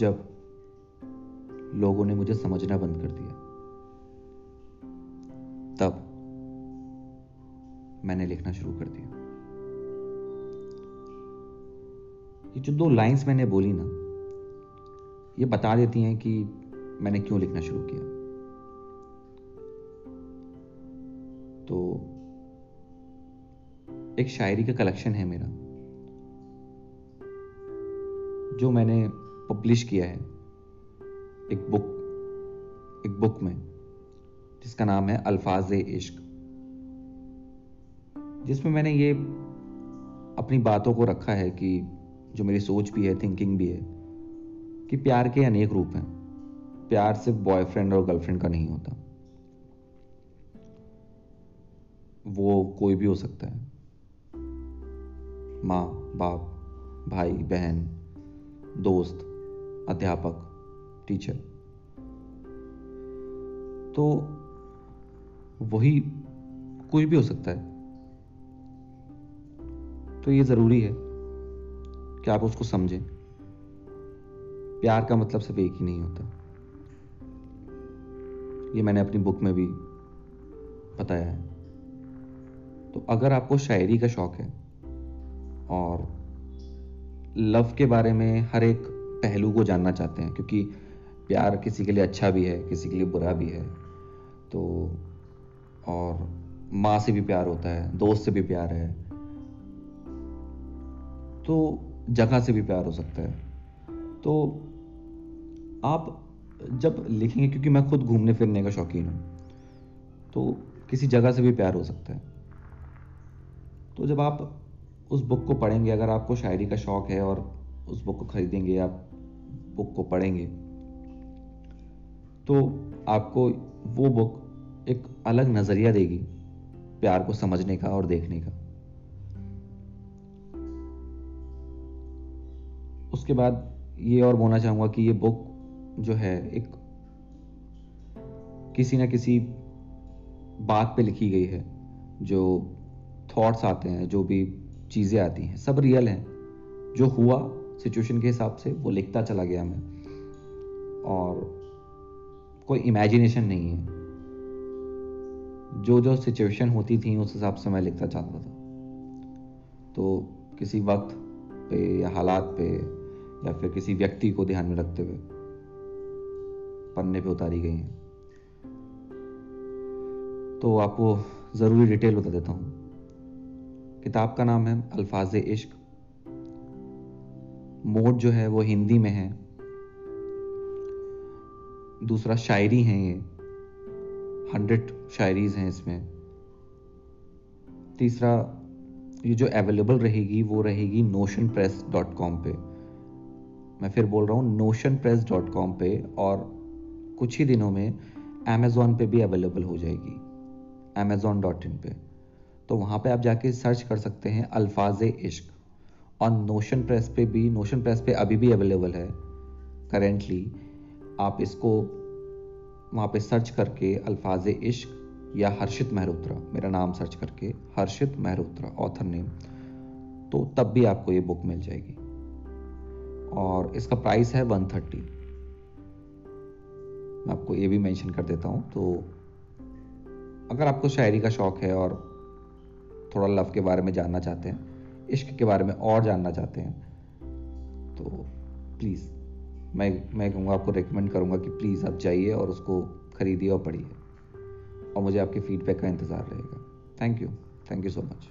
जब लोगों ने मुझे समझना बंद कर दिया, तब मैंने लिखना शुरू कर दिया। ये जो दो लाइंस मैंने बोली ना, ये बता देती हैं कि मैंने क्यों लिखना शुरू किया। तो एक शायरी का कलेक्शन है मेरा, जो मैंने पब्लिश किया है, एक बुक एक बुक में, जिसका नाम है अल्फाज इश्क। जिसमें मैंने ये अपनी बातों को रखा है कि, जो मेरी सोच भी है थिंकिंग भी है, कि प्यार के अनेक रूप हैं। प्यार सिर्फ़ बॉयफ्रेंड और गर्लफ्रेंड का नहीं होता। वो कोई भी हो सकता है। माँ, बाप, भाई, बहन, दोस्त अध्यापक टीचर तो वही कुछ भी हो सकता है। तो ये ज़रूरी है कि आप उसको समझें। प्यार का मतलब सिर्फ़ एक ही नहीं होता। ये मैंने अपनी बुक में भी बताया है। तो अगर आपको शायरी का शौक है और लव के बारे में हर एक पहलू को जानना चाहते हैं, क्योंकि प्यार किसी के लिए अच्छा भी है, किसी के लिए बुरा भी है। तो और माँ से भी प्यार होता है, दोस्त से भी प्यार है। तो जगह से भी प्यार हो सकता है। तो आप जब लिखेंगे, क्योंकि मैं खुद घूमने फिरने का शौकीन हूँ तो किसी जगह से भी प्यार हो सकता है। तो जब आप उस बुक को पढ़ेंगे, अगर आपको शायरी का शौक है और उस बुक को खरीदेंगे या बुक को पढ़ेंगे। तो आपको वो बुक एक अलग नज़रिया देगी, प्यार को समझने का और देखने का। उसके बाद ये और बोलना चाहूँगा कि ये बुक जो है एक किसी ना किसी बात पे लिखी गई है, जो थॉट्स आते हैं, जो भी चीज़ें आती हैं, सब रियल हैं। जो हुआ सिचुएशन के हिसाब से वो लिखता चला गया मैं। और कोई इमेजिनेशन नहीं है। जो जो सिचुएशन होती थी, उस हिसाब से मैं लिखता चाहता था। तो किसी वक्त पे या हालात पे या फिर किसी व्यक्ति को ध्यान में रखते हुए पन्ने पे उतारी गई हैं। तो आपको ज़रूरी डिटेल बता देता हूँ। किताब का नाम है अल्फाज इश्क। मोड जो है वो हिंदी में है। दूसरा शायरी है ये। हंड्रेड शायरीज हैं इसमें। तीसरा, ये जो अवेलेबल रहेगी, वो रहेगी नोशन प्रेस डॉट कॉम पे। मैं फिर बोल रहा हूँ नोशन प्रेस डॉट कॉम पे और कुछ ही दिनों में अमेज़ोन पे भी अवेलेबल हो जाएगी। अमेज़ोन डॉट इन पे। तो वहाँ पे आप जाके सर्च कर सकते हैं अल्फाज इश्क। और नोशन प्रेस पे भी नोशन प्रेस पे अभी भी अवेलेबल है करेंटली आप इसको वहाँ पे सर्च करके अल्फाज इश्क या हर्षित मेहरोत्रा मेरा नाम सर्च करके हर्षित मेहरोत्रा ऑथर नेम तो तब भी आपको ये बुक मिल जाएगी. और इसका प्राइस है वन थर्टी मैं आपको ये भी मेंशन कर देता हूँ तो अगर आपको शायरी का शौक़ है और थोड़ा लव के बारे में जानना चाहते हैं इश्क के बारे में और जानना चाहते हैं तो प्लीज़ मैं मैं कहूँगा, आपको रिकमेंड करूँगा कि प्लीज़ आप जाइए और उसको ख़रीदिए और पढ़िए। और मुझे आपके फीडबैक का इंतज़ार रहेगा। Thank you thank you so much